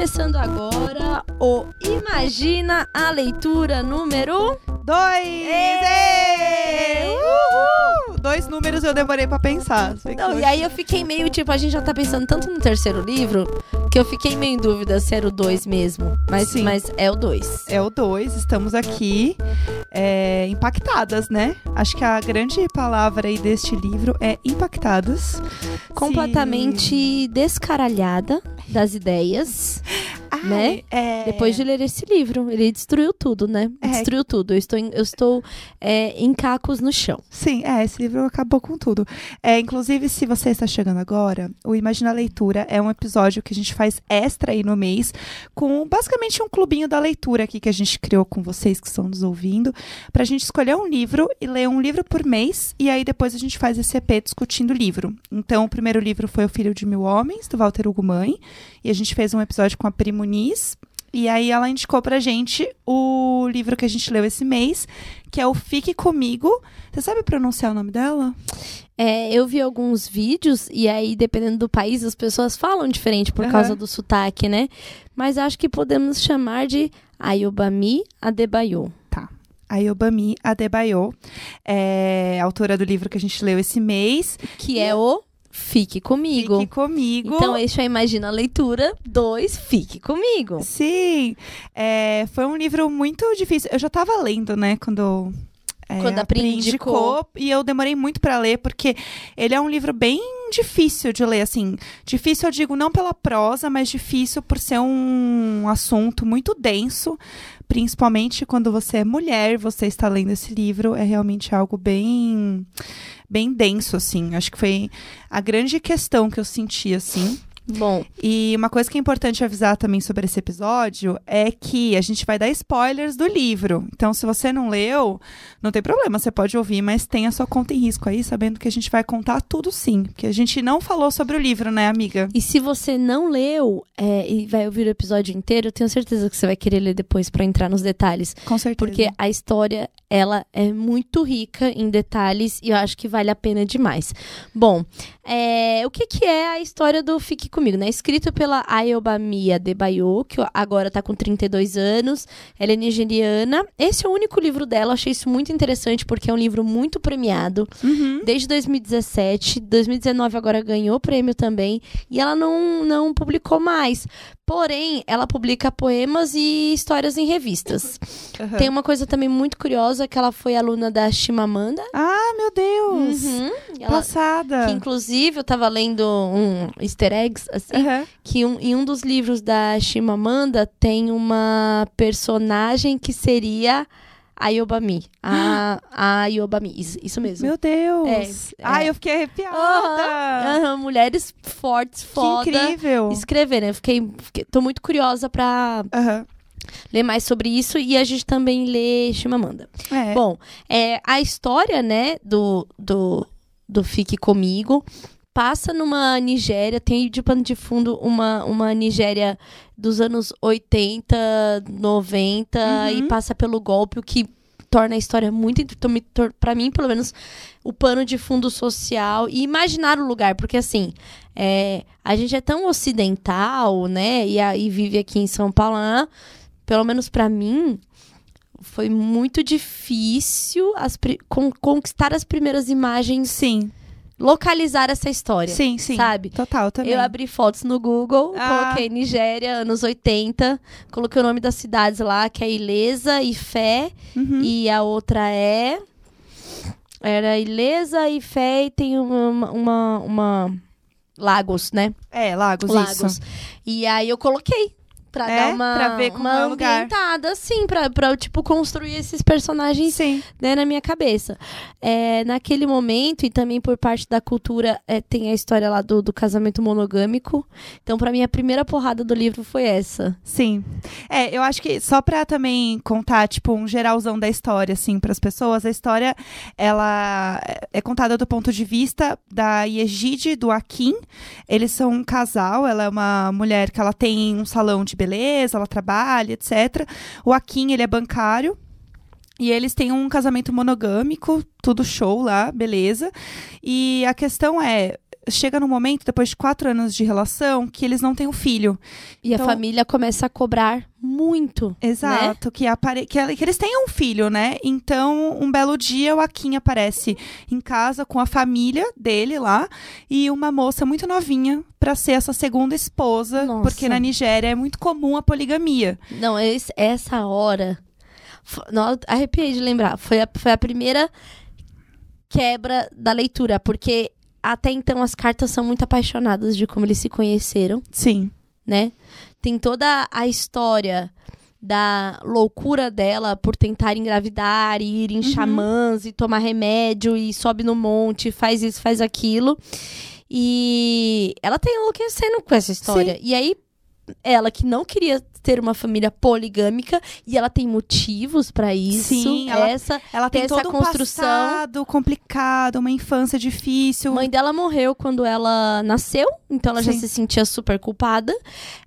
Começando agora o Imagina a Leitura número. Dois! Ê! Uhul! Dois números eu demorei pra pensar. Não, e aí eu fiquei meio tipo, a gente já tá pensando tanto no terceiro livro que eu fiquei meio em dúvida se era o 2 mesmo. Mas, Sim. mas é o 2. É o dois, estamos aqui é, impactadas, né? Acho que a grande palavra aí deste livro é impactadas. Completamente descaralhada das ideias, Ai, né? é... depois de ler esse livro. Ele destruiu tudo, né? É. Destruiu tudo. Eu estou, em, eu estou é, em cacos no chão. Sim, é, esse livro acabou com tudo. É, inclusive, se você está chegando agora, o Imagina a Leitura é um episódio que a gente faz extra aí no mês, com basicamente um clubinho da leitura aqui que a gente criou com vocês que estão nos ouvindo, pra gente escolher um livro e ler um livro por mês, e aí depois a gente faz esse EP discutindo o livro. Então, o primeiro livro foi O Filho de Mil Homens, do Walter Hugo Mãe, e a gente fez um episódio com a Pri Muniz, e aí ela indicou pra gente o livro que a gente leu esse mês, que é o Fique Comigo. Você sabe pronunciar o nome dela? É, eu vi alguns vídeos e aí, dependendo do país, as pessoas falam diferente por Aham. causa do sotaque, né? Mas acho que podemos chamar de Ayobami Adebayo. Ayobami Adebayo, é autora do livro que a gente leu esse mês. Que é o Fique Comigo. Fique comigo. Então, este é Imagina a Leitura 2, Fique Comigo. Sim, é, foi um livro muito difícil. Eu já estava lendo, né, quando. É, Quando a Pri indicou. E eu demorei muito para ler, porque ele é um livro bem difícil de ler, assim. Difícil, eu digo, não pela prosa, mas difícil por ser um assunto muito denso. Principalmente quando você é mulher, você está lendo esse livro, é realmente algo bem. Bem denso, assim. Acho que foi a grande questão que eu senti, assim. Bom, E uma coisa que é importante avisar também sobre esse episódio é que a gente vai dar spoilers do livro. Então, se você não leu, não tem problema, você pode ouvir, mas tem a sua conta em risco aí, sabendo que a gente vai contar tudo sim. Porque a gente não falou sobre o livro, né, amiga? e se você não leu é, e vai ouvir o episódio inteiro, eu tenho certeza que você vai querer ler depois pra entrar nos detalhes. Com certeza. Porque a história, ela é muito rica em detalhes e eu acho que vale a pena demais. Bom, é, o que, que é a história do Fique Comigo, né? Escrito pela Ayobami Adebayo, que agora tá com 32 anos. Ela é nigeriana. Esse é o único livro dela. Achei isso muito interessante porque é um livro muito premiado. Uhum. Desde 2017. 2019 agora ganhou prêmio também. E ela não, não publicou mais. Porém, ela publica poemas e histórias em revistas. Aham. Tem uma coisa também muito curiosa, que ela foi aluna da Chimamanda. Ah, meu Deus! Uhum. Ela, Passada! que, inclusive, eu tava lendo um easter eggs, assim, Aham. que um- em um dos livros da Chimamanda tem uma personagem que seria a Yobami. A, a Yobami, isso, isso mesmo. Meu Deus! É, Ai, é. eu fiquei arrepiada! Mulheres fortes, Que foda. incrível! Escrever, né? Eu Fiquei, fiquei- tô muito curiosa pra ler mais sobre isso e a gente também lê Chimamanda. É. Bom, é, a história, né, do, do, do Fique Comigo passa numa Nigéria, tem de pano de fundo uma, uma Nigéria dos anos 80, 90 Uhum. e passa pelo golpe, o que torna a história muito pra mim pelo menos o pano de fundo social e imaginar o lugar porque assim é, a gente é tão ocidental né e aí vive aqui em São Paulo né? pelo menos pra mim foi muito difícil as con- conquistar as primeiras imagens, Sim, localizar essa história. sim, sim. Sabe? Total, também. Eu abri fotos no Google, Ah. coloquei Nigéria, anos 80, coloquei o nome das cidades lá, que é Ilesa e Fé, Uhum. e a outra é. Era Ilesa e Fé, e tem uma. uma, uma- Lagos, né? É, Lagos, Lagos. isso. E aí eu coloquei. Pra É? dar uma, Pra ver como uma é o lugar. ambientada, assim, pra, pra, tipo, construir esses personagens né, na minha cabeça. É, naquele momento, e também por parte da cultura, é, tem a história lá do, do casamento monogâmico. Então, pra mim, a primeira porrada do livro foi essa. Sim. É, eu acho que só pra também contar, tipo, um geralzão da história, assim, pras pessoas, a história, ela é contada do ponto de vista da Yegide e do Akin. Eles são um casal, ela é uma mulher que ela tem um salão de beleza, ela trabalha, etc. O Akin, ele é bancário. E eles têm um casamento monogâmico, tudo show lá, beleza. E a questão é, chega num momento, depois de quatro anos de relação, que eles não têm um filho. E Então- a família começa a cobrar muito. Exato, que, apare... que, que eles tenham um filho, né? Então, um belo dia, o Akin aparece em casa com a família dele lá e uma moça muito novinha pra ser essa segunda esposa, Nossa. porque na Nigéria é muito comum a poligamia. Não, esse- essa hora. Não, arrepiei de lembrar. Foi a, foi a primeira quebra da leitura, porque até então as cartas são muito apaixonadas de como eles se conheceram, Sim. né? Tem toda a história da loucura dela por tentar engravidar e ir em xamãs e tomar remédio e sobe no monte, faz isso, faz aquilo. E ela tá enlouquecendo com essa história. E aí, ela que não queria ter uma família poligâmica e ela tem motivos pra isso. Sim, ela- essa Ela tem, Tem essa todo um construção. passado complicado, uma infância difícil. A mãe dela morreu quando ela nasceu, então ela já Sim. se sentia super culpada.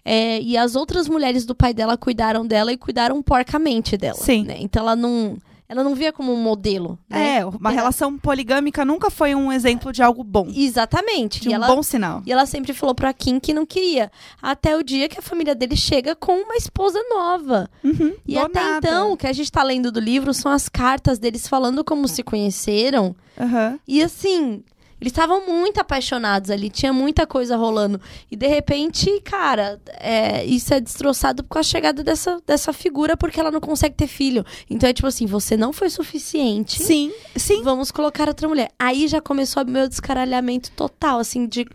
É, e as outras mulheres do pai dela cuidaram dela e cuidaram porcamente dela. Sim. né? Então ela não, ela não via como um modelo. Né? É, uma relação poligâmica nunca foi um exemplo de algo bom. Exatamente. De e um ela, bom sinal. E ela sempre falou pra Kim que não queria. Até o dia que a família dele chega com uma esposa nova. Uhum, E até nada. então, o que a gente tá lendo do livro são as cartas deles falando como se conheceram. Aham. E assim, eles estavam muito apaixonados ali, tinha muita coisa rolando. E de repente, cara, é, isso é destroçado com a chegada dessa, dessa figura porque ela não consegue ter filho. Então é tipo assim, você não foi suficiente. Sim, sim. Vamos colocar outra mulher. Aí já começou o meu descaralhamento total, assim, de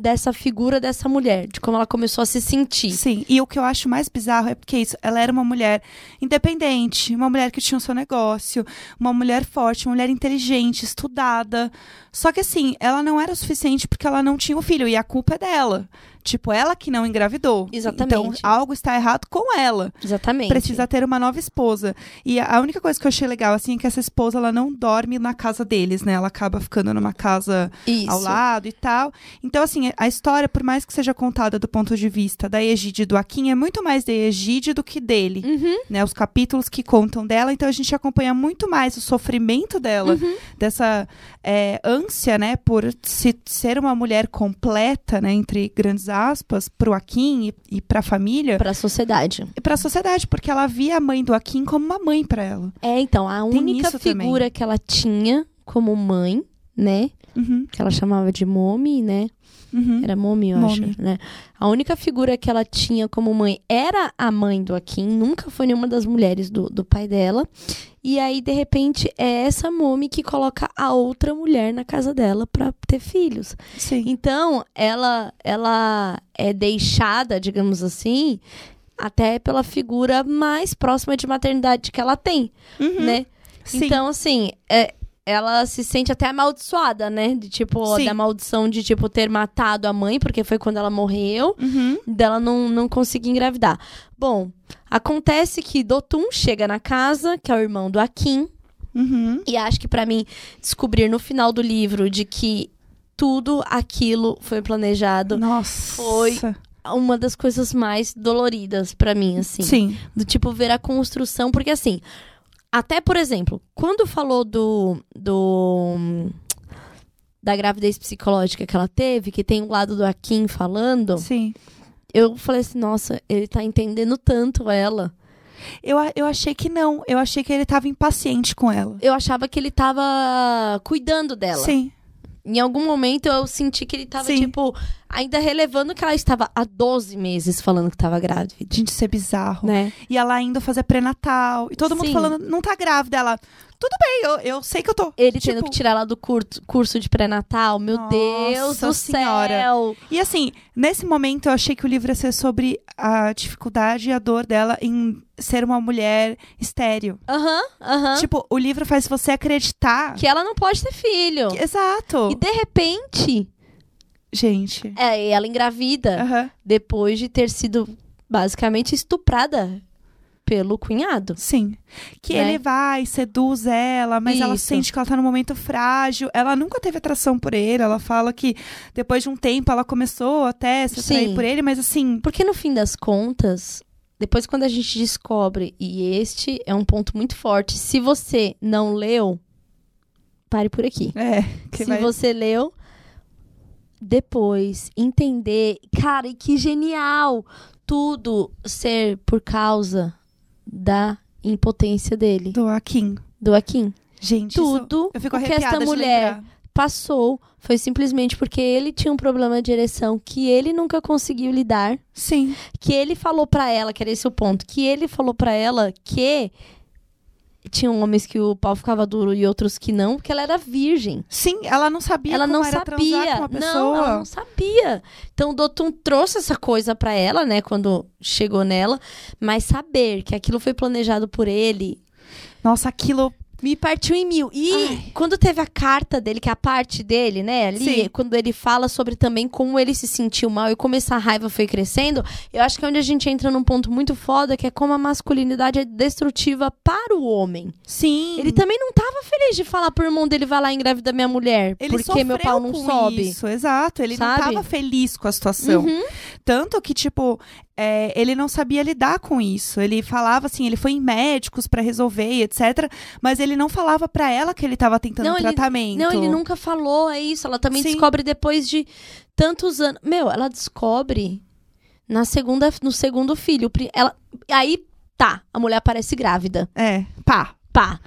dessa figura dessa mulher, de como ela começou a se sentir. Sim, e o que eu acho mais bizarro é porque isso, ela era uma mulher independente, uma mulher que tinha o seu negócio, uma mulher forte, uma mulher inteligente, estudada. Só que assim, ela não era o suficiente porque ela não tinha o filho, e a culpa é dela. Tipo, ela que não engravidou. Exatamente. Então, algo está errado com ela. Exatamente. Precisa ter uma nova esposa. E a a única coisa que eu achei legal, assim, é que essa esposa, ela não dorme na casa deles, né? Ela acaba ficando numa casa Isso. ao lado e tal. Então, assim, a história, por mais que seja contada do ponto de vista da Egide e do Akin, é muito mais da Egide do que dele. Uhum. Né? Os capítulos que contam dela, então a gente acompanha muito mais o sofrimento dela, Uhum. dessa é, ânsia, né, por se, ser uma mulher completa, né, entre grandes aspas, pro Akin e, e pra família, Pra sociedade. e pra sociedade, porque ela via a mãe do Akin como uma mãe pra ela. É, então, a Tem única isso também. figura que ela tinha como mãe, né? Uhum, Que ela chamava de Momi, né? Uhum. Era Momi, eu Momi. acho, né? A única figura que ela tinha como mãe era a mãe do Akin, nunca foi nenhuma das mulheres do, do pai dela. E aí, de repente, é essa Momi que coloca a outra mulher na casa dela pra ter filhos. Sim. Então, ela, ela é deixada, digamos assim, até pela figura mais próxima de maternidade que ela tem, Uhum. né? Sim. Então, assim, é, ela se sente até amaldiçoada, né? De tipo, Sim. da maldição de, tipo, ter matado a mãe, porque foi quando ela morreu, Uhum. dela não, não conseguir engravidar. Bom, acontece que Dotun chega na casa, que é o irmão do Akin, Uhum. e acho que pra mim descobrir no final do livro de que tudo aquilo foi planejado Nossa. Foi. uma das coisas mais doloridas pra mim, assim. Sim. Do tipo, ver a construção. Porque, assim, até, por exemplo, quando falou do. do da gravidez psicológica que ela teve, que tem um lado do Akin falando, Sim. eu falei assim, nossa, ele tá entendendo tanto ela. Eu, eu achei que não. Eu achei que ele tava impaciente com ela. Eu achava que ele tava cuidando dela. Sim. Em algum momento eu senti que ele tava, Sim. tipo, ainda relevando que ela estava há 12 meses falando que tava grávida. Gente, isso é bizarro. Né? E ela indo fazer pré-natal. E todo mundo Sim. falando, não tá grávida. Ela, tudo bem, eu, eu sei que eu tô. Ele Tipo, tendo que tirar ela do curso, curso de pré-natal. Meu Nossa Deus do Senhora. céu! E assim, nesse momento eu achei que o livro ia ser sobre a dificuldade e a dor dela em ser uma mulher estéreo. Aham, aham. Tipo, o livro faz você acreditar. Que ela não pode ter filho. Exato. E de repente, Gente. é, ela engravida Aham. depois de ter sido basicamente estuprada pelo cunhado. Sim. Que Né? ele vai, seduz ela, mas ela Isso. sente que ela tá num momento frágil. Ela nunca teve atração por ele. Ela fala que depois de um tempo ela começou até a se atrair Sim. por ele, mas assim. Porque no fim das contas, depois quando a gente descobre, e este é um ponto muito forte, se você não leu, pare por aqui. É. Que se vai... você leu, depois entender, cara, e que genial tudo ser por causa da impotência dele, Do Akin. do Akin. Gente, isso- Tudo fico o que essa mulher passou foi simplesmente porque ele tinha um problema de ereção que ele nunca conseguiu lidar, Sim. que ele falou pra ela, que era esse o ponto, que ele falou pra ela que tinham homens que o pau ficava duro e outros que não, porque ela era virgem. Sim, ela não sabia ela não sabia. Não, ela não sabia. Então o Dotum trouxe essa coisa pra ela, né, quando chegou nela, mas saber que aquilo foi planejado por ele Nossa, aquilo. Me partiu em mil. E Ai. quando teve a carta dele, que é a parte dele, né, ali, Sim. quando ele fala sobre também como ele se sentiu mal e como essa raiva foi crescendo, eu acho que é onde a gente entra num ponto muito foda, que é como a masculinidade é destrutiva para o homem. Sim. Ele também não tava feliz de falar pro irmão dele, vai lá engravida minha mulher, Ele porque meu pau não sobe. Isso, exato. Ele Sabe? não tava feliz com a situação. Uhum. Tanto que, tipo, é, ele não sabia lidar com isso. Ele falava assim, ele foi em médicos pra resolver, etc. Mas ele não falava pra ela que ele tava tentando Não, ele- tratamento. Não, ele nunca falou, é isso. Ela também Sim. descobre depois de tantos anos. Meu, ela descobre na segunda, no segundo filho. Ela, aí, tá, a mulher aparece grávida. É, pá. Pá.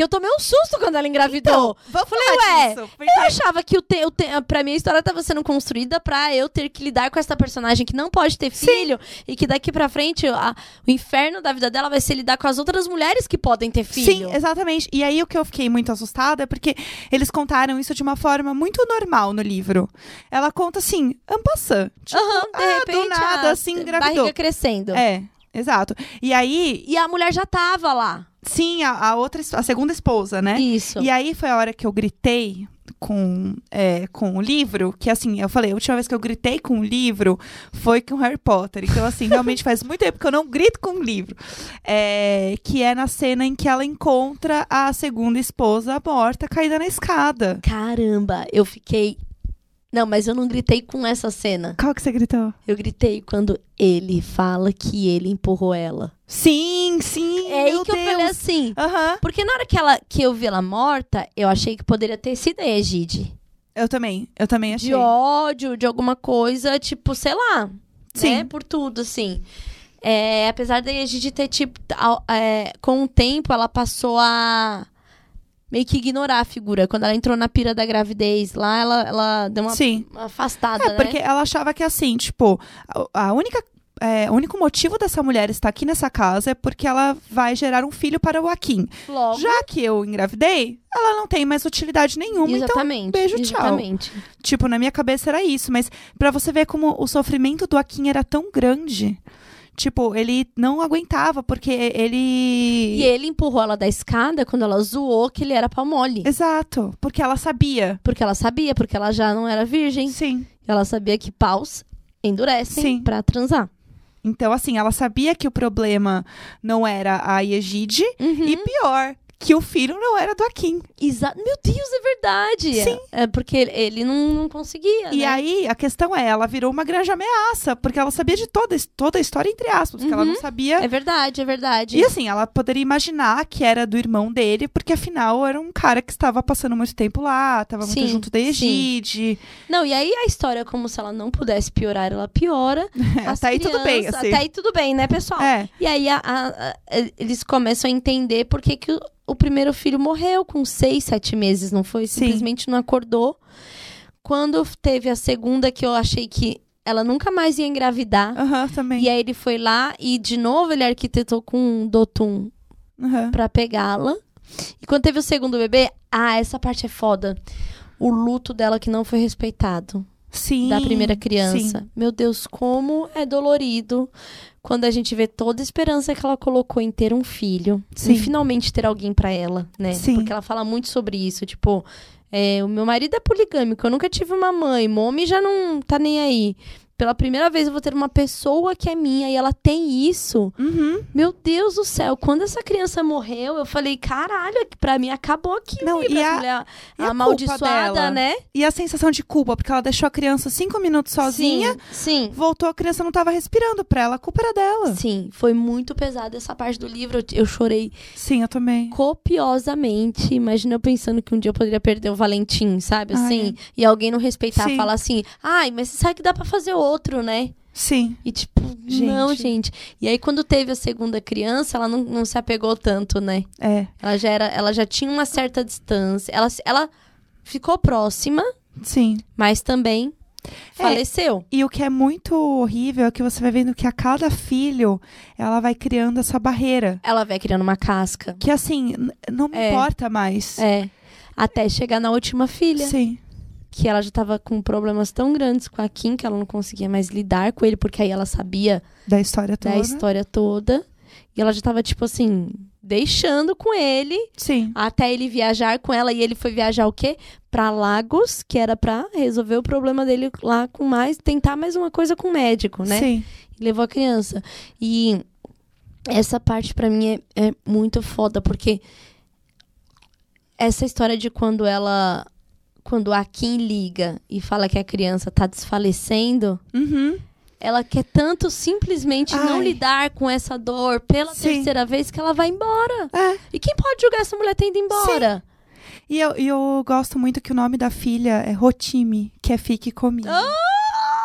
Que eu tomei um susto quando ela engravidou. Vamos Falei, ué, disso, porque- Eu achava que o te, o te, pra mim a história tava sendo construída pra eu ter que lidar com essa personagem que não pode ter filho e que daqui pra frente a- o inferno da vida dela vai ser lidar com as outras mulheres que podem ter filho. Sim, exatamente. E aí o que eu fiquei muito assustada é porque eles contaram isso de uma forma muito normal no livro. Ela conta assim, ampassã. Tipo, Aham, de ah, repente do nada, a assim, engravidou. barriga crescendo. É, exato. E aí, E a mulher já tava lá. sim, a, a outra, a segunda esposa, né? Isso. E aí foi a hora que eu gritei com, é, com o livro, que assim, eu falei, a última vez que eu gritei com o livro foi com Harry Potter. Então, assim, realmente faz muito tempo que eu não grito com o livro. É, que é na cena em que ela encontra a segunda esposa morta, caída na escada. Caramba, eu fiquei. Não, mas eu não gritei com essa cena. Qual que você gritou? Eu gritei quando ele fala que ele empurrou ela. Sim, sim, É aí que eu falei Deus. assim. Aham, Porque na hora que, ela, que eu vi ela morta, eu achei que poderia ter sido a Egide. eu também, eu também achei. De ódio, de alguma coisa, tipo, sei lá. Sim. Né? Por tudo, assim. É, apesar da Egide ter, tipo, ao- é, com o tempo, ela passou a meio que ignorar a figura. Quando ela entrou na pira da gravidez lá, ela, ela deu uma, Sim. afastada, É, né? porque ela achava que assim, tipo, a, única. é, o único motivo dessa mulher estar aqui nessa casa é porque ela vai gerar um filho para o Akin. Logo, Já que eu engravidei, ela não tem mais utilidade nenhuma. exatamente. Então, beijo, tchau. exatamente. tipo, na minha cabeça era isso. Mas pra você ver como o sofrimento do Akin era tão grande. Tipo, ele não aguentava, porque ele. E ele empurrou ela da escada quando ela zoou que ele era pau mole. Exato. Porque ela sabia. Porque ela sabia, porque ela já não era virgem. Sim. Ela sabia que paus endurecem Sim. pra transar. Então, assim, ela sabia que o problema não era a Egide. Uhum. E pior, que o filho não era do Akin. Exa- Meu Deus, é verdade. Sim. É porque ele, não, não conseguia, E né? aí, a questão é, ela virou uma grande ameaça, porque ela sabia de toda, toda a história, entre aspas, porque ela não sabia. É verdade, é verdade. E assim, ela poderia imaginar que era do irmão dele, porque afinal era um cara que estava passando muito tempo lá, estava muito junto da Egide. Não, e aí a história, como se ela não pudesse piorar, ela piora. As Até aí tudo bem, assim. Até aí tudo bem, né, pessoal? É, E aí a- a- a- eles começam a entender por que, que o, o primeiro filho morreu com seis, sete meses, não foi? Sim. Simplesmente não acordou. Quando teve a segunda, que eu achei que ela nunca mais ia engravidar. aham, também. E aí ele foi lá e de novo ele arquitetou com um Dotum Aham. pra pegá-la. E quando teve o segundo bebê, ah, essa parte é foda. O luto dela que não foi respeitado Sim. da primeira criança. sim. Meu Deus, como é dolorido quando a gente vê toda a esperança que ela colocou em ter um filho Sim. e finalmente ter alguém pra ela, né? Sim. Porque ela fala muito sobre isso, tipo, é, o meu marido é poligâmico, eu nunca tive uma mãe, mommy já não tá nem aí. Pela primeira vez eu vou ter uma pessoa que é minha e ela tem isso. Uhum. Meu Deus do céu, quando essa criança morreu, eu falei, caralho, pra mim acabou aqui. Não, e a- mulher e a amaldiçoada, né? E a sensação de culpa, porque ela deixou a criança cinco minutos sozinha, Sim, sim. voltou, a criança não tava respirando pra ela, a culpa era dela. Sim, foi muito pesado essa parte do livro. Eu, eu chorei Sim, eu também. copiosamente. Imagina eu pensando que um dia eu poderia perder o Valentim, sabe? Ai, Assim, e alguém não respeitar, Sim. falar assim, ai, mas você sabe que dá pra fazer outro, né? Sim. E tipo, não, Gente. gente. E aí, quando teve a segunda criança, ela não, não se apegou tanto, né? É. Ela já era, ela já tinha uma certa distância. Ela, ela ficou próxima, Sim. mas também faleceu. E o que é muito horrível é que você vai vendo que a cada filho ela vai criando essa barreira. Ela vai criando uma casca. Que assim, não me É. importa mais. É. Até chegar na última filha. Sim. Que ela já tava com problemas tão grandes com a Kim que ela não conseguia mais lidar com ele, porque aí ela sabia Da história toda. da história toda. E ela já tava, tipo assim, deixando com ele Sim. até ele viajar com ela. E ele foi viajar o quê? Pra Lagos, que era pra resolver o problema dele lá com mais, tentar mais uma coisa com o médico, né? Sim. E levou a criança. E essa parte pra mim é, é muito foda, porque essa história de quando ela. Quando a Kim liga e fala que a criança tá desfalecendo, Uhum. ela quer tanto simplesmente não Ai. lidar com essa dor pela Sim. terceira vez que ela vai embora. É. E quem pode julgar essa mulher tendo ido embora? E eu, e eu gosto muito que o nome da filha é Rotimi, que é Fique Comigo.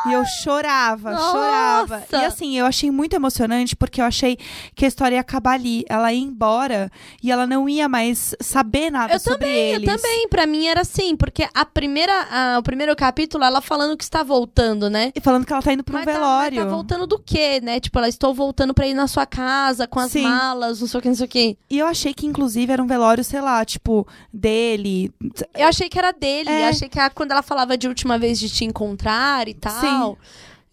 E eu chorava, Nossa! chorava. E assim, eu achei muito emocionante porque eu achei que a história ia acabar ali. Ela ia embora e ela não ia mais saber nada Eu sobre também, eles. eu também. Pra mim era assim, porque a primeira, a- o primeiro capítulo, ela falando que está voltando, né? E falando que ela tá indo pra um Mas tá- velório. mas Tá, voltando do quê, né? Tipo, ela estou voltando pra ir na sua casa com as Sim. malas, não sei o que, não sei o que. E eu achei que, inclusive, era um velório, sei lá, tipo, dele. Eu achei que era dele. É. Eu achei que a- quando ela falava de última vez de te encontrar e tal.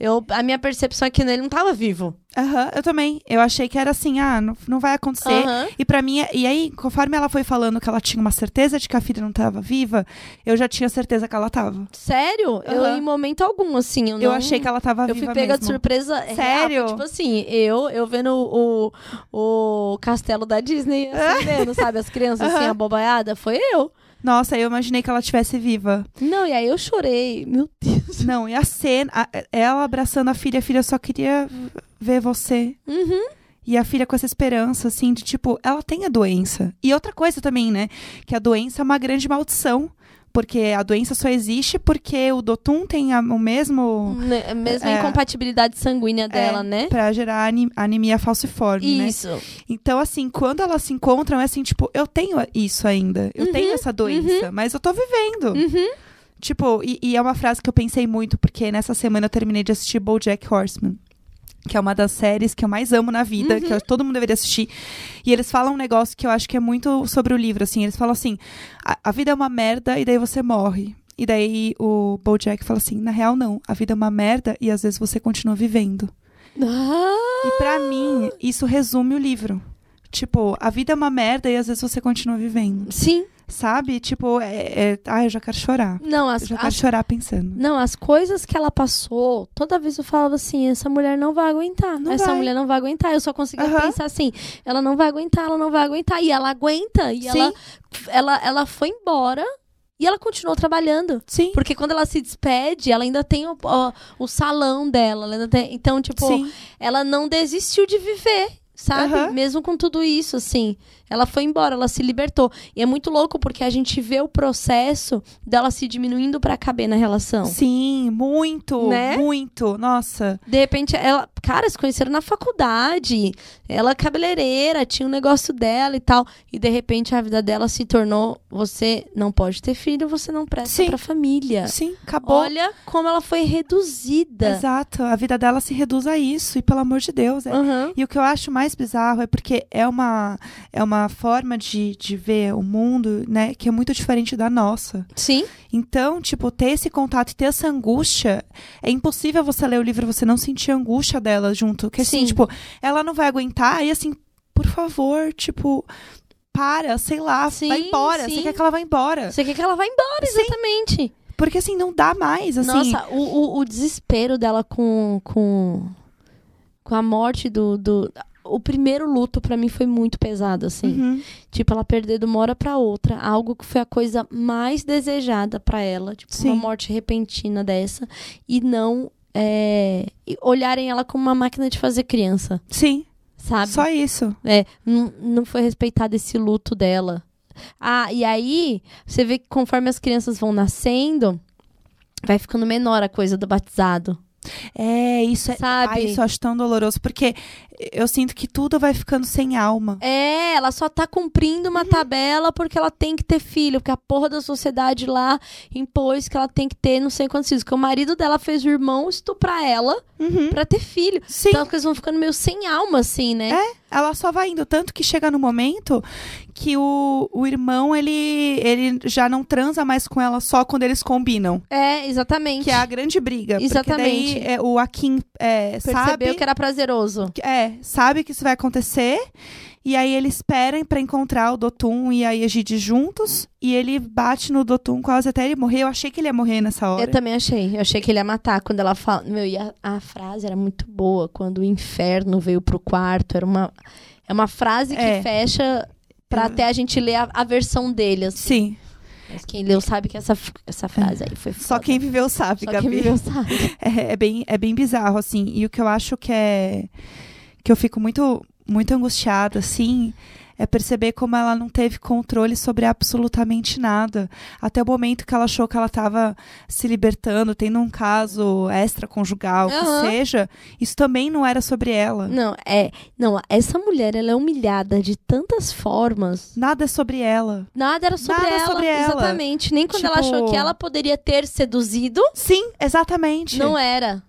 Eu, a minha percepção é que ele não tava vivo. Aham, eu também. Eu achei que era assim, ah, não, não vai acontecer. Aham. E pra mim, e aí, conforme ela foi falando que ela tinha uma certeza de que a filha não tava viva, eu já tinha certeza que ela tava. Sério? Eu, Aham. em momento algum, assim. Eu, Eu não- achei que ela tava Eu viva fui pega de surpresa. real, Sério? tipo assim, eu, eu vendo o, o castelo da Disney, assim, vendo, sabe? As crianças assim, Aham. abobanhadas. Foi eu. Nossa, eu imaginei que ela tivesse viva. Não, e aí eu chorei. Meu Deus. Não, e a cena, a- ela abraçando a filha, a filha só queria ver você. Uhum. E a filha com essa esperança, assim, de tipo, ela tem a doença. E outra coisa também, né? Que a doença é uma grande maldição. Porque a doença só existe porque o Dotum tem a- o mesmo. Né, Mesmo É. a incompatibilidade sanguínea dela, né? Pra gerar ani- anemia falciforme, né? Isso. Então, assim, quando elas se encontram, é assim, tipo, eu tenho isso ainda. Eu tenho essa doença, mas eu tô vivendo. Uhum. Tipo, e, e é uma frase que eu pensei muito, porque nessa semana eu terminei de assistir BoJack Horseman. Que é uma das séries que eu mais amo na vida, que eu- todo mundo deveria assistir. E eles falam um negócio que eu acho que é muito sobre o livro, assim. Eles falam assim, a, a vida é uma merda e daí você morre. E daí o BoJack fala assim, na real não, a vida é uma merda e às vezes você continua vivendo. Ah, E pra mim, isso resume o livro. Tipo, a vida é uma merda e às vezes você continua vivendo. sim. Sabe? Tipo, é, é... Ai, eu já quero chorar. Não, Eu as, já quero as, chorar pensando. não, as coisas que ela passou, toda vez eu falava assim, essa mulher não vai aguentar. Não essa vai. mulher não vai aguentar. Eu só conseguia pensar assim, ela não vai aguentar, ela não vai aguentar. E ela aguenta. E Sim. ela, ela, ela foi embora e ela continuou trabalhando. Sim. Porque quando ela se despede, ela ainda tem o, o, o salão dela. tem- então, tipo, Sim. ela não desistiu de viver, sabe? Aham. Mesmo com tudo isso, assim. Ela foi embora, ela se libertou. E é muito louco porque a gente vê o processo dela se diminuindo pra caber na relação. Sim, muito, Né? muito. Nossa. De repente, ela. Cara, se conheceram na faculdade. Ela é cabeleireira, tinha um negócio dela e tal. E de repente a vida dela se tornou: você não pode ter filho, você não presta Sim. pra família. Sim, acabou. Olha como ela foi reduzida. Exato. A vida dela se reduz a isso, e pelo amor de Deus. é- Aham. E o que eu acho mais bizarro é porque é uma, é uma forma de, de ver o mundo, né, que é muito diferente da nossa. Sim. Então, tipo, ter esse contato e ter essa angústia, é impossível você ler o livro e você não sentir a angústia dela junto. Que assim, Sim. tipo, ela não vai aguentar e assim, por favor, tipo, para, sei lá, Sim, vai embora. sim. Você quer que ela vá embora. Você quer que ela vá embora, Sim. exatamente. Porque assim, não dá mais, assim. Nossa, o, o, o desespero dela com, com, com a morte do, do. O primeiro luto pra mim foi muito pesado, assim. Uhum. Tipo, ela perder de uma hora pra outra. Algo que foi a coisa mais desejada pra ela. Tipo, Sim. uma morte repentina dessa. E não é, olharem ela como uma máquina de fazer criança, Sim, sabe? só isso. É, não, não foi respeitado esse luto dela. Ah, e aí, você vê que conforme as crianças vão nascendo, vai ficando menor a coisa do batizado. É, isso é. Sabe? Ai, isso eu acho tão doloroso, porque eu sinto que tudo vai ficando sem alma. É, ela só tá cumprindo uma tabela porque ela tem que ter filho, porque a porra da sociedade lá impôs que ela tem que ter não sei quantos filhos. Porque o marido dela fez o irmão estuprar ela Uhum. pra ter filho. Sim. Então as coisas vão ficando meio sem alma, assim, né? É, ela só vai indo. Tanto que chega no momento que o, o irmão, ele, ele já não transa mais com ela só quando eles combinam. É, exatamente. Que é a grande briga. Exatamente. Porque daí é, o Akin é, Percebeu sabe, que era prazeroso. é, sabe que isso vai acontecer. E aí ele espera pra encontrar o Dotum e a Egide juntos. E ele bate no Dotum quase até ele morrer. Eu achei que ele ia morrer nessa hora. Eu também achei. Eu achei que ele ia matar quando ela fala. Meu, e a, a frase era muito boa. Quando o inferno veio pro quarto. Era uma. É uma frase que É. fecha pra Eu- até a gente ler a, a versão dele. Assim. Sim. Quem leu sabe que essa, essa frase aí foi Só foda. quem viveu sabe, Só Gabi. quem viveu sabe. É, é bem, é bem bizarro, assim. E o que eu acho que é. que eu fico muito, muito angustiada, assim. É perceber como ela não teve controle sobre absolutamente nada. Até o momento que ela achou que ela estava se libertando, tendo um caso extraconjugal, que Aham. seja, isso também não era sobre ela. Não, é. Não, essa mulher, ela é humilhada de tantas formas. Nada é sobre ela. Nada era sobre, Nada ela, sobre ela. Exatamente. Nem quando ela Tipo- achou que ela poderia ter seduzido, Sim, exatamente. não era.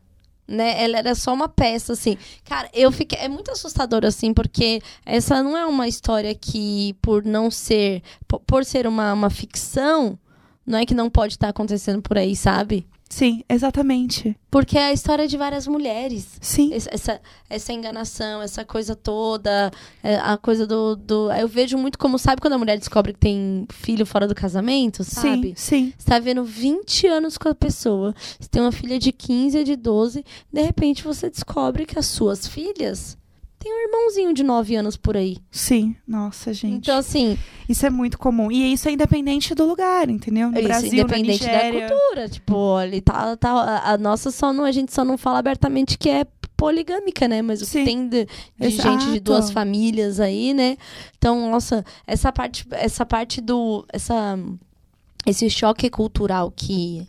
Né? Ela era só uma peça, assim. Cara, eu fiquei. É muito assustador, assim, porque essa não é uma história que, por não ser. Por, ser uma, uma ficção, não é que não pode estar acontecendo por aí, sabe? Sim, exatamente. Porque é a história de várias mulheres. Sim. Essa, essa, enganação, essa coisa toda, é, a coisa do, do. Eu vejo muito como, sabe quando a mulher descobre que tem filho fora do casamento, sabe? Sim, sim. Você tá vendo 20 anos com a pessoa, você tem uma filha de 15 e de 12, de repente você descobre que as suas filhas têm um irmãozinho de 9 anos por aí. Sim. Nossa, gente. Então, assim, Isso é muito comum. E isso é independente do lugar, entendeu? No isso Brasil, independente na da cultura. Tipo, ele tá, tá. a- nossa só não. A gente só não fala abertamente que é poligâmica, né? Mas o que tem de, de gente de duas famílias aí, né? Então, nossa, essa parte, essa parte do. Essa, esse choque cultural que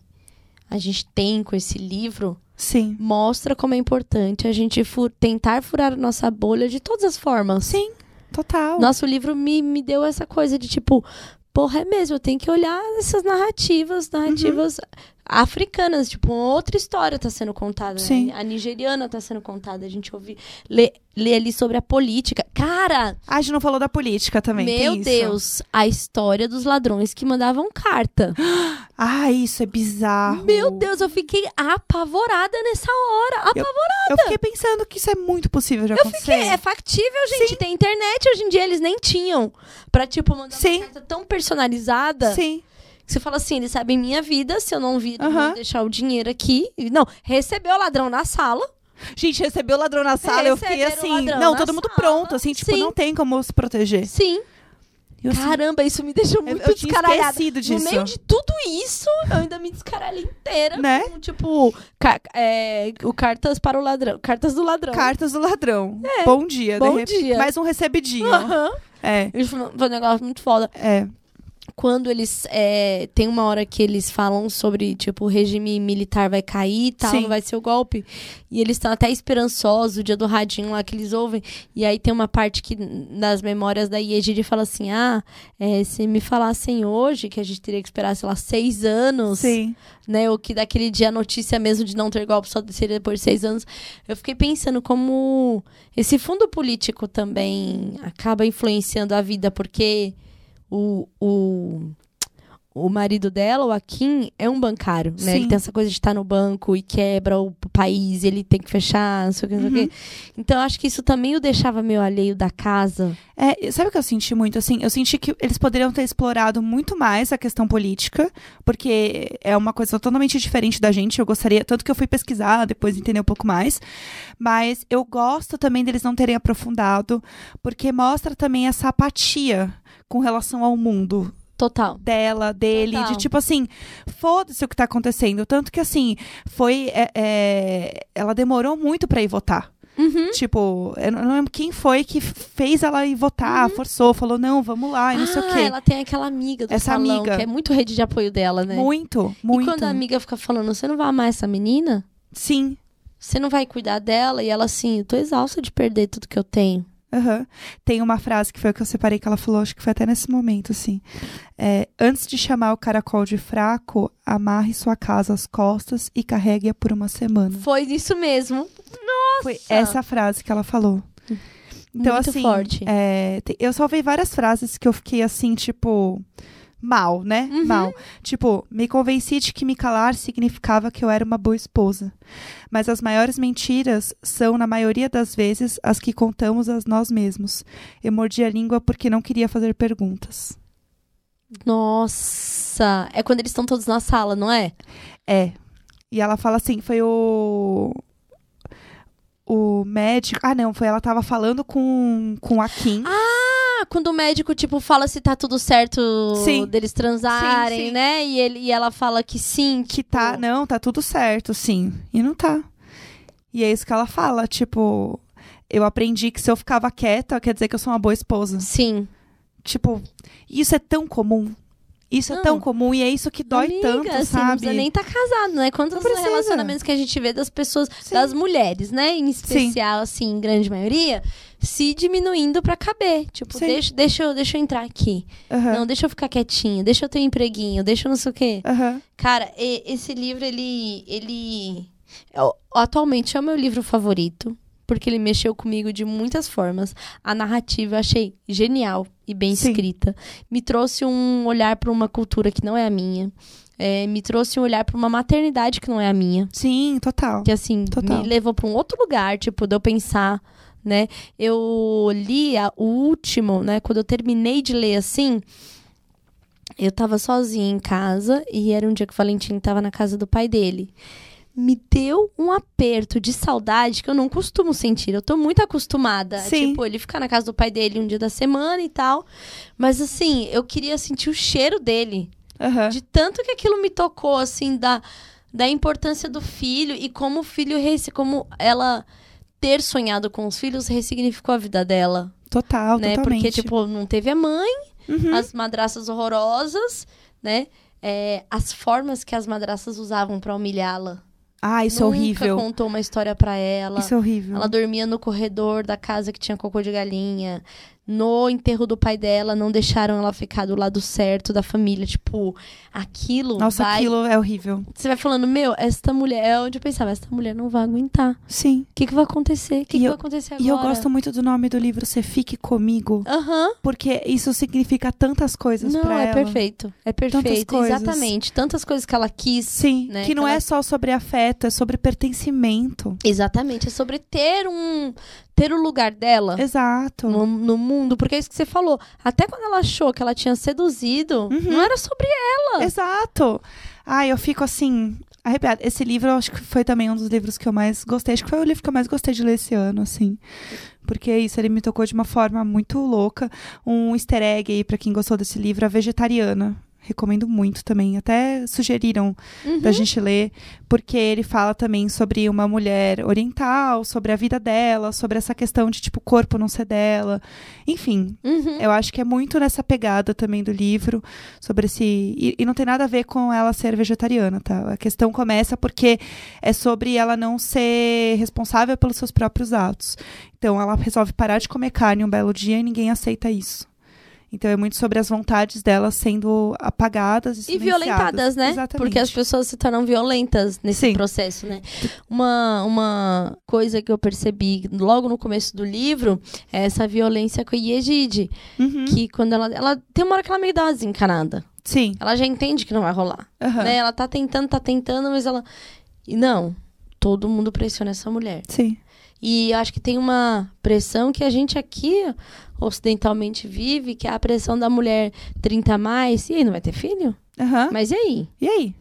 a gente tem com esse livro Sim. mostra como é importante a gente fu- tentar furar a nossa bolha de todas as formas. Sim, total. Nosso livro me, me deu essa coisa de tipo, porra, é mesmo, eu tenho que olhar essas narrativas, narrativas africanas, tipo, outra história tá sendo contada. né? Sim. A nigeriana tá sendo contada, a gente ouve, lê, lê ali sobre a política. Cara, Ah, a gente não falou da política também. meu isso. Deus, a história dos ladrões que mandavam carta. Ah, isso é bizarro. Meu Deus, eu fiquei apavorada nessa hora. Apavorada. Eu fiquei pensando que isso é muito possível de Eu acontecer. fiquei, é factível, gente. Tem internet hoje em dia, eles nem tinham. Pra, tipo, mandar Sim. uma carta tão personalizada. Sim. Você fala assim, eles sabem minha vida, se eu não vir, Aham. vão deixar o dinheiro aqui. Não, recebeu o ladrão na sala. Gente, recebeu o ladrão na sala, eu fiquei assim. Não, todo mundo sala. pronto, assim, tipo, Sim. não tem como se proteger. Sim. Eu, assim, Caramba, isso me deixou muito eu descaralhada. esquecido No disso. meio de tudo isso, eu ainda me descaralhei inteira. Né? Com, tipo, ca- é, o cartas para o ladrão. Cartas do ladrão. Cartas do ladrão. Bom dia, É. Bom de repente. dia. Mais um recebidinho. Aham. É, Isso foi um negócio muito foda. é. Quando eles. é, tem uma hora que eles falam sobre, tipo, o regime militar vai cair e tal, Sim. não vai ser o golpe. E eles estão até esperançosos, o dia do radinho lá que eles ouvem. E aí tem uma parte que, nas memórias da Yejiri, fala assim: ah, é, se me falassem hoje que a gente teria que esperar, sei lá, seis anos, Sim. né? Ou que daquele dia a notícia mesmo de não ter golpe só seria depois de seis anos. Eu fiquei pensando como esse fundo político também acaba influenciando a vida, porque o, o, o marido dela, o Akin, é um bancário, né? Sim. Ele tem essa coisa de estar no banco e quebra o país, ele tem que fechar, não sei o que, não sei o Uhum. quê. Então, acho que isso também o deixava meio alheio da casa. É, sabe o que eu senti muito? Assim, eu senti que eles poderiam ter explorado muito mais a questão política, porque é uma coisa totalmente diferente da gente. Eu gostaria, tanto que eu fui pesquisar, depois entender um pouco mais. Mas eu gosto também deles não terem aprofundado, porque mostra também essa apatia com relação ao mundo Total. dela, dele, Total. de tipo assim, foda-se o que tá acontecendo. Tanto que assim, foi. é, é, ela demorou muito pra ir votar. Uhum. Tipo, eu não lembro quem foi que fez ela ir votar, forçou, falou, não, vamos lá, e não sei o Uhum. Ah, quê. ela tem aquela amiga do Essa salão, amiga. que é muito rede de apoio dela, né? Muito, muito. E quando a amiga fica falando, você não vai amar essa menina? Sim. Você não vai cuidar dela? E ela assim, eu tô exausta de perder tudo que eu tenho. Aham. Tem uma frase que foi o que eu separei que ela falou, acho que foi até nesse momento, assim. É, Antes de chamar o caracol de fraco, amarre sua casa às costas e carregue-a por uma semana. Foi isso mesmo. Foi essa frase que ela falou. Então, Muito assim, forte. é, eu salvei várias frases que eu fiquei assim, tipo, mal, né? Uhum. Mal. Tipo, me convenci de que me calar significava que eu era uma boa esposa. Mas as maiores mentiras são, na maioria das vezes, as que contamos a nós mesmos. Eu mordi a língua porque não queria fazer perguntas. Nossa. É quando eles estão todos na sala, não é? É. E ela fala assim, foi o. O médico. Ah, não, foi ela tava falando com, com a Kim. Ah, quando o médico, tipo, fala se tá tudo certo Sim. deles transarem, Sim, sim. né? E, ele, e ela fala que sim. que tipo, tá, não, tá tudo certo, sim. E não tá. E é isso que ela fala, tipo, eu aprendi que se eu ficava quieta, quer dizer que eu sou uma boa esposa. Sim. Tipo, isso é tão comum. Isso é Não. tão comum e é isso que dói Amiga, tanto, assim, Não sabe? precisa nem estar tá casado, né? Quantos Não relacionamentos que a gente vê das pessoas, Sim. das mulheres, né? Em especial, assim, em grande maioria, se diminuindo pra caber. Tipo, Sim. deixa, deixa, eu, deixa eu entrar aqui. Aham, Não, deixa eu ficar quietinha. Deixa eu ter um empreguinho. Deixa eu não sei o quê. aham. Cara, e- esse livro, ele. ele o- atualmente é o meu livro favorito. Porque ele mexeu comigo de muitas formas. A narrativa eu achei genial e bem Sim. escrita. Me trouxe um olhar para uma cultura que não é a minha. É, me trouxe um olhar para uma maternidade que não é a minha. Sim, total. Que assim, Total. me levou para um outro lugar, tipo, de eu pensar, né? Eu li a- o último, né? Quando eu terminei de ler assim, eu tava sozinha em casa e era um dia que o Valentim tava na casa do pai dele. Me deu um aperto de saudade que eu não costumo sentir. Eu tô muito acostumada. Sim. Tipo, ele ficar na casa do pai dele um dia da semana e tal. Mas assim, eu queria sentir o cheiro dele. Aham. De tanto que aquilo me tocou, assim, da, da importância do filho e como o filho, como ela ter sonhado com os filhos ressignificou a vida dela, Total, né? totalmente. Porque, tipo, não teve a mãe, Uhum. as madraças horrorosas, né? É, as formas que as madraças usavam pra humilhá-la. Ah, isso é Nunca horrível. contou uma história pra ela. Isso é horrível. Ela dormia no corredor da casa que tinha cocô de galinha. No enterro do pai dela, não deixaram ela ficar do lado certo da família. Tipo, aquilo Nossa, vai aquilo é horrível. você vai falando, meu, esta mulher. É onde eu pensava, esta mulher não vai aguentar. O Sim. que, que vai acontecer? O que, que eu- vai acontecer agora? E eu gosto muito do nome do livro, Você Fique Comigo, Aham. porque isso significa tantas coisas Não, pra é ela. perfeito. É perfeito. coisas. Exatamente. Tantas coisas que ela quis. Sim, né, que que não ela- é só sobre afeto, é sobre pertencimento. Exatamente. É sobre ter um. Ter o lugar dela. Exato. No, no mundo, porque é isso que você falou. Até quando ela achou que ela tinha seduzido, Uhum. não era sobre ela. Exato. Ai, eu fico assim, arrepiada. Esse livro eu acho que foi também um dos livros que eu mais gostei. Acho que foi o livro que eu mais gostei de ler esse ano, assim. Porque é isso, ele me tocou de uma forma muito louca. Um easter egg aí pra quem gostou desse livro, A Vegetariana. Recomendo muito também. Até sugeriram Uhum. da gente ler, porque ele fala também sobre uma mulher oriental, sobre a vida dela, sobre essa questão de, tipo, o corpo não ser dela. Enfim, Uhum. eu acho que é muito nessa pegada também do livro, sobre esse. E, e não tem nada a ver com ela ser vegetariana, tá? A questão começa porque é sobre ela não ser responsável pelos seus próprios atos. Então ela resolve parar de comer carne um belo dia e ninguém aceita isso. Então é muito sobre as vontades dela sendo apagadas e, E violentadas, né? Exatamente. Porque as pessoas se tornam violentas nesse Sim. processo, né? Uma, uma coisa que eu percebi logo no começo do livro é essa violência com a Yejide. Uhum. Que quando ela. Ela tem uma hora que ela meio dá uma desencanada. Sim. Ela já entende que não vai rolar. Aham. Né? Ela tá tentando, tá tentando, mas ela. E não. Todo mundo pressiona essa mulher. Sim. E eu acho que tem uma pressão que a gente aqui ocidentalmente vive, que é a pressão da mulher 30 a mais. E aí, não vai ter filho? Aham. Mas e aí? E aí?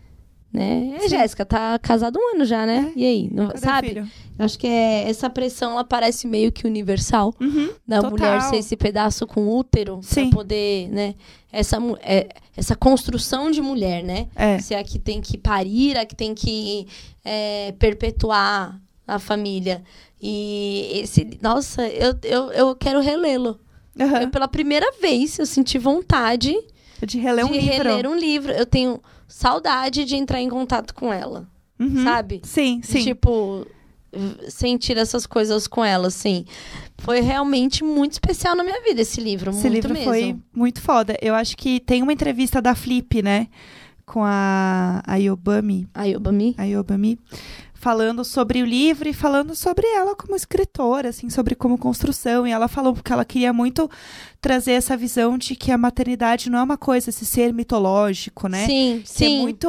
Né? É. Jéssica, tá casada um ano já, né? É. E aí? Não, Cadê sabe? filho? Acho que é, essa pressão, ela parece meio que universal. Uhum. Da Total. mulher ser esse pedaço com útero Sim. pra poder, né? Essa, é, essa construção de mulher, né? É. Ser a que tem que parir, a que tem que é, perpetuar a família. E esse. Nossa, eu, eu, eu quero relê-lo. Aham. Eu, pela primeira vez, eu senti vontade De reler um de livro. reler um livro. Eu tenho saudade de entrar em contato com ela, Uhum. sabe? Sim, De, sim. Tipo, v- sentir essas coisas com ela, assim. Foi realmente muito especial na minha vida esse livro. Esse muito livro mesmo. foi muito foda. Eu acho que tem uma entrevista da Flip, né? Com a Ayobami. Ayubami. Ayobami. Falando sobre o livro e falando sobre ela como escritora, assim, sobre como construção. E ela falou que ela queria muito trazer essa visão de que a maternidade não é uma coisa, esse ser mitológico, né? Sim, Que sim. É muito,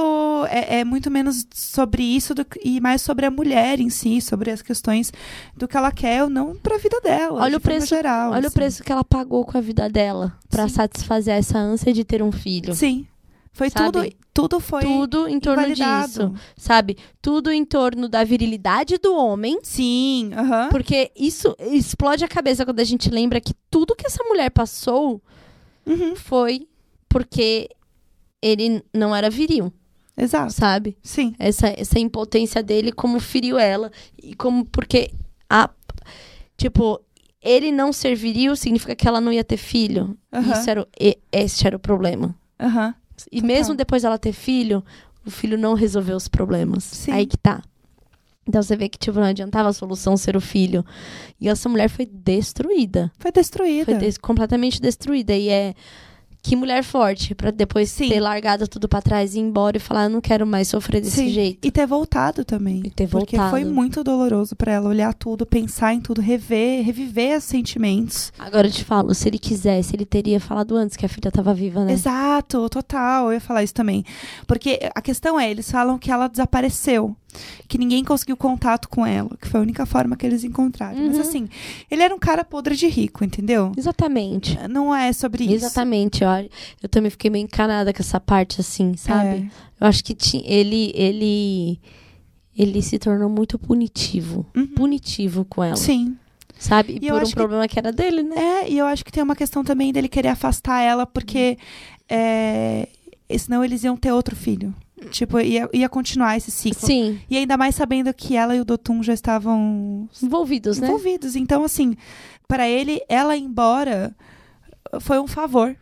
é, é muito menos sobre isso do que- e mais sobre a mulher em si, sobre as questões do que ela quer ou não para a vida dela. Olha de o preço- geral, Olha o assim. preço que ela pagou com a vida dela Sim. satisfazer essa ânsia de ter um filho. Sim. Foi Sabe? tudo, tudo foi Tudo em torno invalidado. disso, sabe? Tudo em torno da virilidade do homem, Sim, aham. porque isso explode a cabeça quando a gente lembra que tudo que essa mulher passou Uhum, foi porque ele não era viril, Exato. sabe? Sim. Essa, essa impotência dele como feriu ela e como porque a tipo ele não ser viril significa que ela não ia ter filho. Aham. Isso era o, e- esse era o problema. Aham. E Total. mesmo depois dela ter filho, o filho não resolveu os problemas. Sim. Aí que tá. Então você vê que, tipo, não adiantava a solução ser o filho. E essa mulher foi destruída. Foi destruída. Foi des- completamente destruída. E é. Que mulher forte, pra depois Sim. ter largado tudo pra trás e ir embora e falar, eu não quero mais sofrer desse Sim. jeito. E ter voltado também. E ter Porque voltado. foi muito doloroso pra ela olhar tudo, pensar em tudo, rever, reviver os sentimentos. Agora eu te falo, se ele quisesse, ele teria falado antes que a filha tava viva, né? Exato, total. Eu ia falar isso também. Porque a questão é, eles falam que ela desapareceu. Que ninguém conseguiu contato com ela. Que foi a única forma que eles encontraram. Mas Uhum. assim, ele era um cara podre de rico, entendeu? Exatamente. Não é sobre isso. Exatamente, ó. Eu também fiquei meio encanada com essa parte, assim, sabe? É. Eu acho que ti- ele, ele, ele se tornou muito punitivo. Uhum. Punitivo com ela, Sim. sabe? E por um que- problema que era dele, né? É, e eu acho que tem uma questão também dele querer afastar ela, porque é, senão eles iam ter outro filho. Tipo, ia, ia continuar esse ciclo. Sim, E ainda mais sabendo que ela e o Dotum já estavam envolvidos, né? envolvidos. Então, assim, para ele, ela ir embora foi um favor.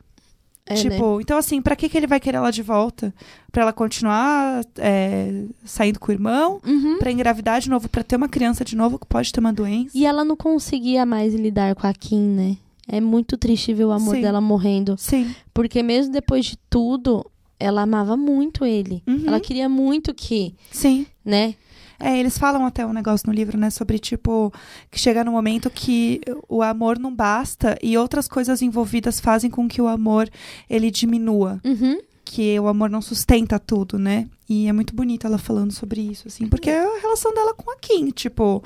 É, né? tipo, então assim, pra que, que ele vai querer ela de volta? Pra ela continuar é, saindo com o irmão? Uhum. Pra engravidar de novo? Pra ter uma criança de novo que pode ter uma doença? E ela não conseguia mais lidar com a Kim, né? É muito triste ver o amor Sim. dela morrendo. Sim. Porque mesmo depois de tudo, ela amava muito ele. Uhum. Ela queria muito que, Sim. né? É, eles falam até um negócio no livro, né, sobre tipo que chega no momento que o amor não basta e outras coisas envolvidas fazem com que o amor ele diminua, Uhum. que o amor não sustenta tudo, né? E é muito bonito ela falando sobre isso, assim, porque é a relação dela com a Kim, tipo,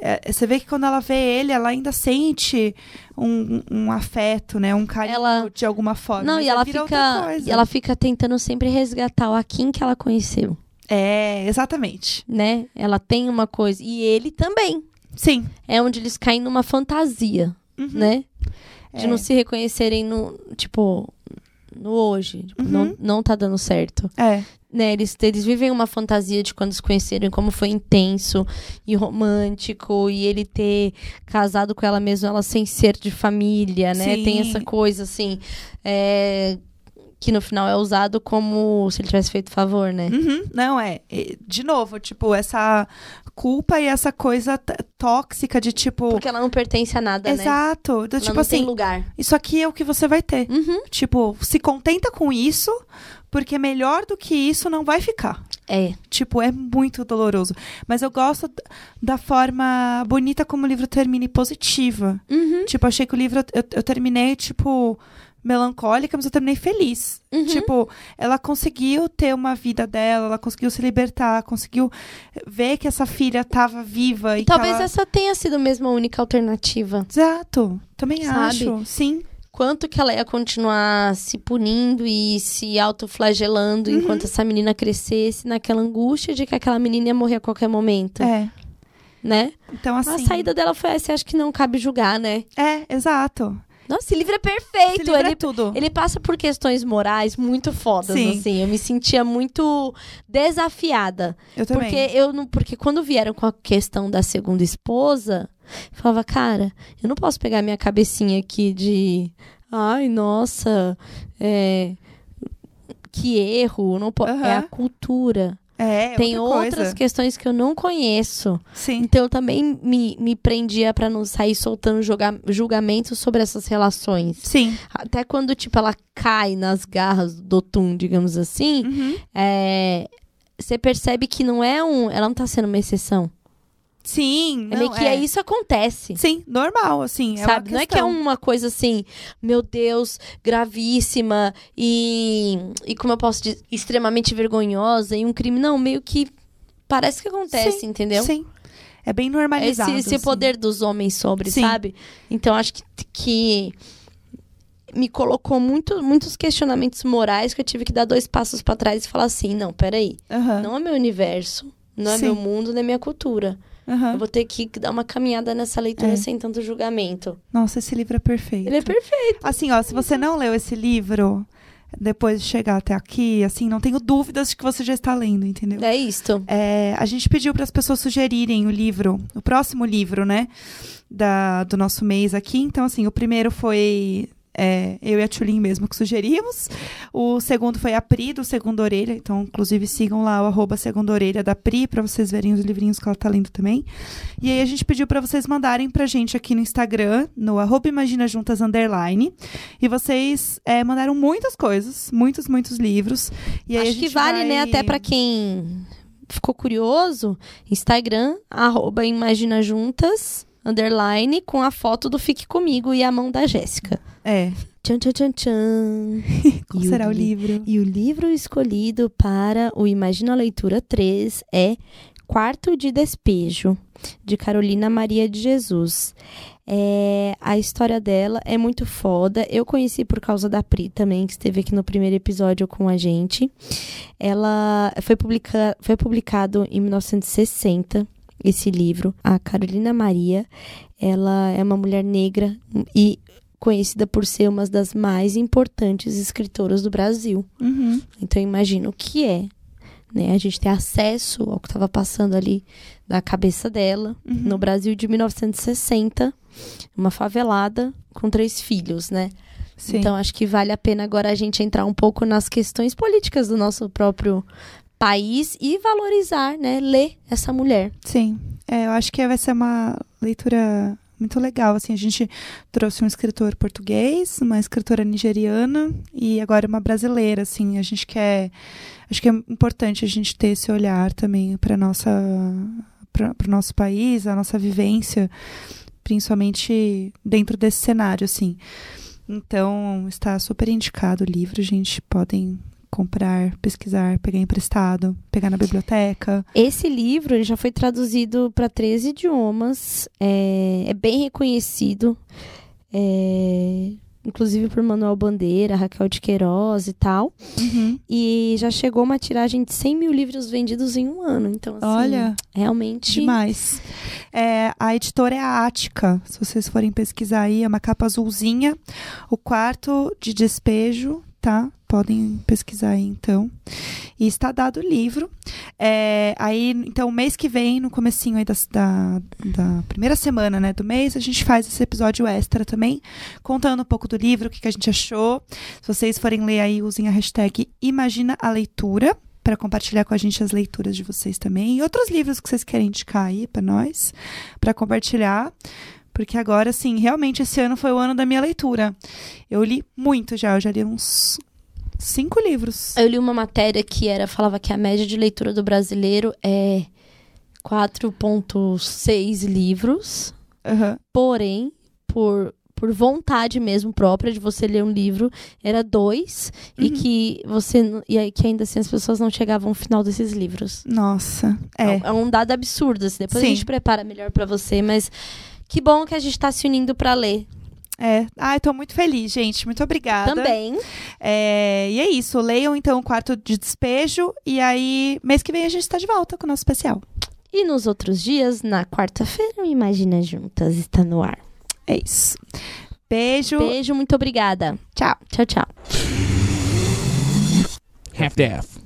é, você vê que quando ela vê ele, ela ainda sente um, um afeto, né, um carinho Ela- de alguma forma. Não, mas e ela fica, e ela fica tentando sempre resgatar o Akin que ela conheceu, É, exatamente. né? Ela tem uma coisa e ele também. Sim. É onde eles caem numa fantasia, Uhum. né? De É. não se reconhecerem no, tipo, no hoje, Tipo, Uhum. não, não tá dando certo. É. Né, eles, eles vivem uma fantasia de quando se conheceram, e como foi intenso e romântico, e ele ter casado com ela mesmo, ela sem ser de família, né? Sim. Tem essa coisa, assim, é, que no final é usado como se ele tivesse feito favor, né? Uhum, Não, é. De novo, tipo, essa culpa e essa coisa tóxica de tipo. Porque ela não pertence a nada, né? Exato. Do, Ela tipo não tem assim, lugar. isso aqui é o que você vai ter. Uhum. Tipo, se contenta com isso, porque melhor do que isso não vai ficar. É. Tipo, é muito doloroso. Mas eu gosto da forma bonita como o livro termina e positiva. Uhum. Tipo, achei que o livro eu, eu terminei, tipo, melancólica, mas eu terminei feliz. Uhum. Tipo, ela conseguiu ter uma vida dela, ela conseguiu se libertar, conseguiu ver que essa filha tava viva e Talvez ela... essa tenha sido mesmo a única alternativa. Exato, também Sabe? acho. Sim, Quanto que ela ia continuar se punindo e se autoflagelando Uhum. enquanto essa menina crescesse naquela angústia de que aquela menina ia morrer a qualquer momento, é. né? Então, assim. A saída dela foi essa, acho que não cabe julgar, né? É, exato. Nossa, esse livro é perfeito. livro Ele, é tudo. ele passa por questões morais muito fodas, Sim. assim. Eu me sentia muito desafiada. Eu também. Porque eu não, porque quando vieram com a questão da segunda esposa, falava, cara, eu não posso pegar minha cabecinha aqui de, ai, nossa, é, que erro, não po Aham. é a cultura. É, Tem outra outras coisa. questões que eu não conheço. Sim. Então eu também me, me prendia pra não sair soltando julga julgamentos sobre essas relações. Sim. Até quando, tipo, ela cai nas garras do Tum, digamos assim, Uhum. é, você percebe que não é um. Ela não tá sendo uma exceção. Sim. é não, meio que é. isso acontece. Sim, normal, assim. É sabe? Não é que é uma coisa assim, meu Deus, gravíssima e, e como eu posso dizer, extremamente vergonhosa e um crime. Não, meio que parece que acontece, entendeu? Sim. É bem Esse, normalizado. esse assim. poder dos homens sobre, Sim. sabe? Então acho que, que me colocou muito, muitos questionamentos morais que eu tive que dar dois passos pra trás e falar assim: não, peraí, Aham, não é meu universo, não é Sim. meu mundo, não é minha cultura. Aham. Eu vou ter que dar uma caminhada nessa leitura É. sem tanto julgamento. Nossa, esse livro é perfeito. Ele é perfeito. Assim, ó, se você não leu esse livro, depois de chegar até aqui, assim, não tenho dúvidas de que você já está lendo, entendeu? É isto. É, a gente pediu para as pessoas sugerirem o livro, o próximo livro, né, da, do nosso mês aqui. Então, assim, o primeiro foi é, eu e a Tulin mesmo que sugerimos. O segundo foi a Pri, do Segunda Orelha. Então, inclusive, sigam lá o arroba Segunda Orelha da Pri, para vocês verem os livrinhos que ela tá lendo também. E aí, a gente pediu para vocês mandarem pra gente aqui no Instagram, no arroba Imagina Juntas Underline. E vocês é, mandaram muitas coisas, muitos, muitos livros. E aí, Acho que vale, vai- né, até pra quem ficou curioso, Instagram, arroba Imagina Juntas, underline, com a foto do Fique Comigo e a mão da Jéssica. É, Tchan, tchan, tchan, tchan. qual E será o li- livro? E o livro escolhido para o Imagina Leitura 3 é Quarto de Despejo, de Carolina Maria de Jesus. É, a história dela é muito foda. Eu conheci por causa da Pri também, que esteve aqui no primeiro episódio com a gente. Ela foi, publica, foi publicado em 1960, esse livro. A Carolina Maria, ela é uma mulher negra e conhecida por ser uma das mais importantes escritoras do Brasil. Uhum. Então imagina o que é, né? A gente ter acesso ao que estava passando ali na cabeça dela Uhum. no Brasil de 1960, uma favelada com três filhos, né? Sim. Então acho que vale a pena agora a gente entrar um pouco nas questões políticas do nosso próprio país e valorizar, né? Ler essa mulher. Sim. É, eu acho que vai ser uma leitura muito legal. Assim, a gente trouxe um escritor português, uma escritora nigeriana e agora uma brasileira. Assim, a gente quer. Acho que é importante a gente ter esse olhar também para nossa para o nosso país, a nossa vivência, principalmente dentro desse cenário, assim. Então, está super indicado o livro, gente. Podem comprar, pesquisar, pegar emprestado, pegar na biblioteca. Esse livro ele já foi traduzido para três idiomas, é, é bem reconhecido, é, inclusive por Manuel Bandeira, Raquel de Queiroz e tal. Uhum. E já chegou uma tiragem de 100 mil livros vendidos em um ano. Então, assim, Olha, realmente. demais. É, a editora é a Ática. Se vocês forem pesquisar aí, é uma capa azulzinha. O quarto de despejo, tá? Podem pesquisar aí, então. E está dado o livro. É, aí, então, mês que vem, no comecinho aí das- da, da primeira semana, né, do mês, a gente faz esse episódio extra também, contando um pouco do livro, o que, que a gente achou. Se vocês forem ler aí, usem a hashtag Imagina a Leitura para compartilhar com a gente as leituras de vocês também. E outros livros que vocês querem indicar aí para nós, para compartilhar. Porque agora, assim, realmente esse ano foi o ano da minha leitura. Eu li muito já, eu já li uns cinco livros. Eu li uma matéria que era falava que a média de leitura do brasileiro é 4,6 livros. Aham. Porém, por, por vontade mesmo própria de você ler um livro, era dois, e Uhum. que você e aí que ainda assim as pessoas não chegavam ao final desses livros. Nossa, é. É um dado absurdo, assim. Depois Sim. a gente prepara melhor pra você, mas que bom que a gente tá se unindo pra ler É. Ai, tô muito feliz, gente. Muito obrigada. também. É, e é isso. Leiam então o quarto de despejo. E aí, mês que vem a gente está de volta com o nosso especial. E nos outros dias, na quarta-feira, o Imagina Juntas está no ar. É isso. Beijo. Beijo, muito obrigada. Tchau. Tchau, tchau. Half-Death.